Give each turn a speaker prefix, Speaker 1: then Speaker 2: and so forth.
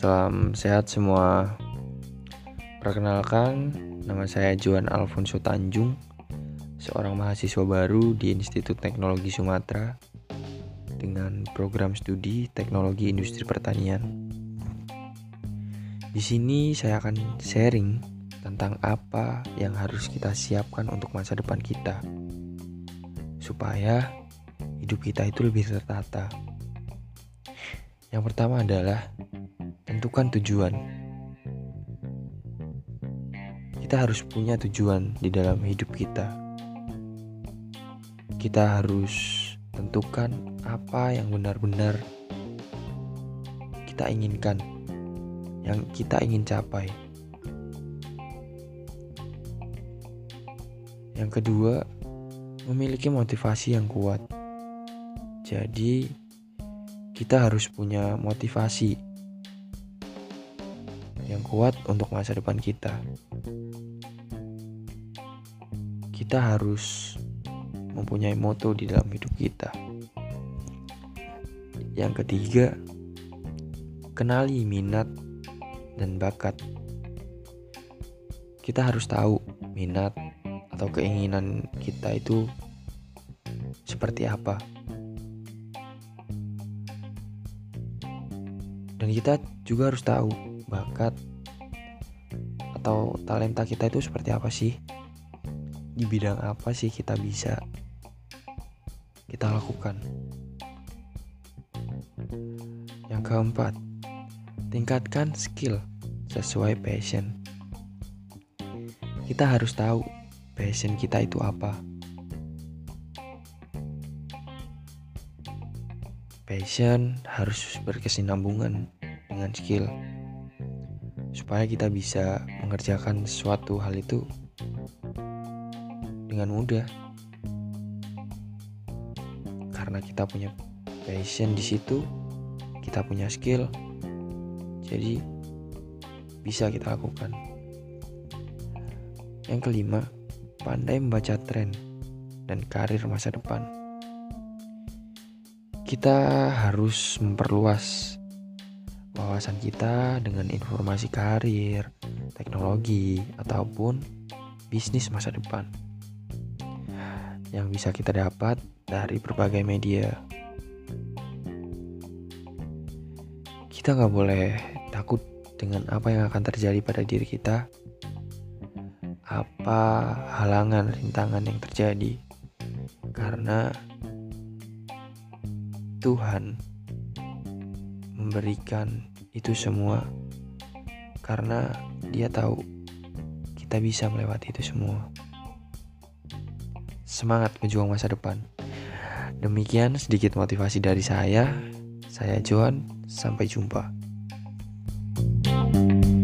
Speaker 1: Salam sehat semua. Perkenalkan, nama saya Juan Alfonso Tanjung, seorang mahasiswa baru di Institut Teknologi Sumatera dengan program studi Teknologi Industri Pertanian. Di sini saya akan sharing tentang apa yang harus kita siapkan untuk masa depan kita, supaya hidup kita itu lebih tertata. Yang pertama adalah tentukan tujuan. Kita harus punya tujuan di dalam hidup kita. Kita harus tentukan apa yang benar-benar kita inginkan, yang kita ingin capai. Yang kedua, memiliki motivasi yang kuat. Jadi, kita harus punya motivasi kuat untuk masa depan kita. Kita harus mempunyai moto di dalam hidup kita. Yang ketiga, kenali minat dan bakat. Kita harus tahu minat atau keinginan kita itu seperti apa. Dan kita juga harus tahu bakat atau talenta kita itu seperti apa sih? Di bidang apa sih kita bisa kita lakukan? Yang keempat, tingkatkan skill sesuai passion. Kita harus tahu passion kita itu apa. Passion harus berkesinambungan dengan skill supaya kita bisa mengerjakan suatu hal itu dengan mudah. Karena kita punya passion di situ kita punya skill jadi bisa kita lakukan. Yang kelima pandai membaca tren dan karir masa depan. Kita harus memperluas wawasan kita dengan informasi karir, teknologi, ataupun bisnis masa depan. Yang bisa kita dapat dari berbagai media. Kita nggak boleh takut dengan apa yang akan terjadi pada diri kita, apa halangan rintangan yang terjadi, karena Tuhan memberikan itu semua karena dia tahu kita bisa melewati itu semua. Semangat berjuang masa depan. Demikian sedikit motivasi dari saya. Saya Johan, sampai jumpa. thank you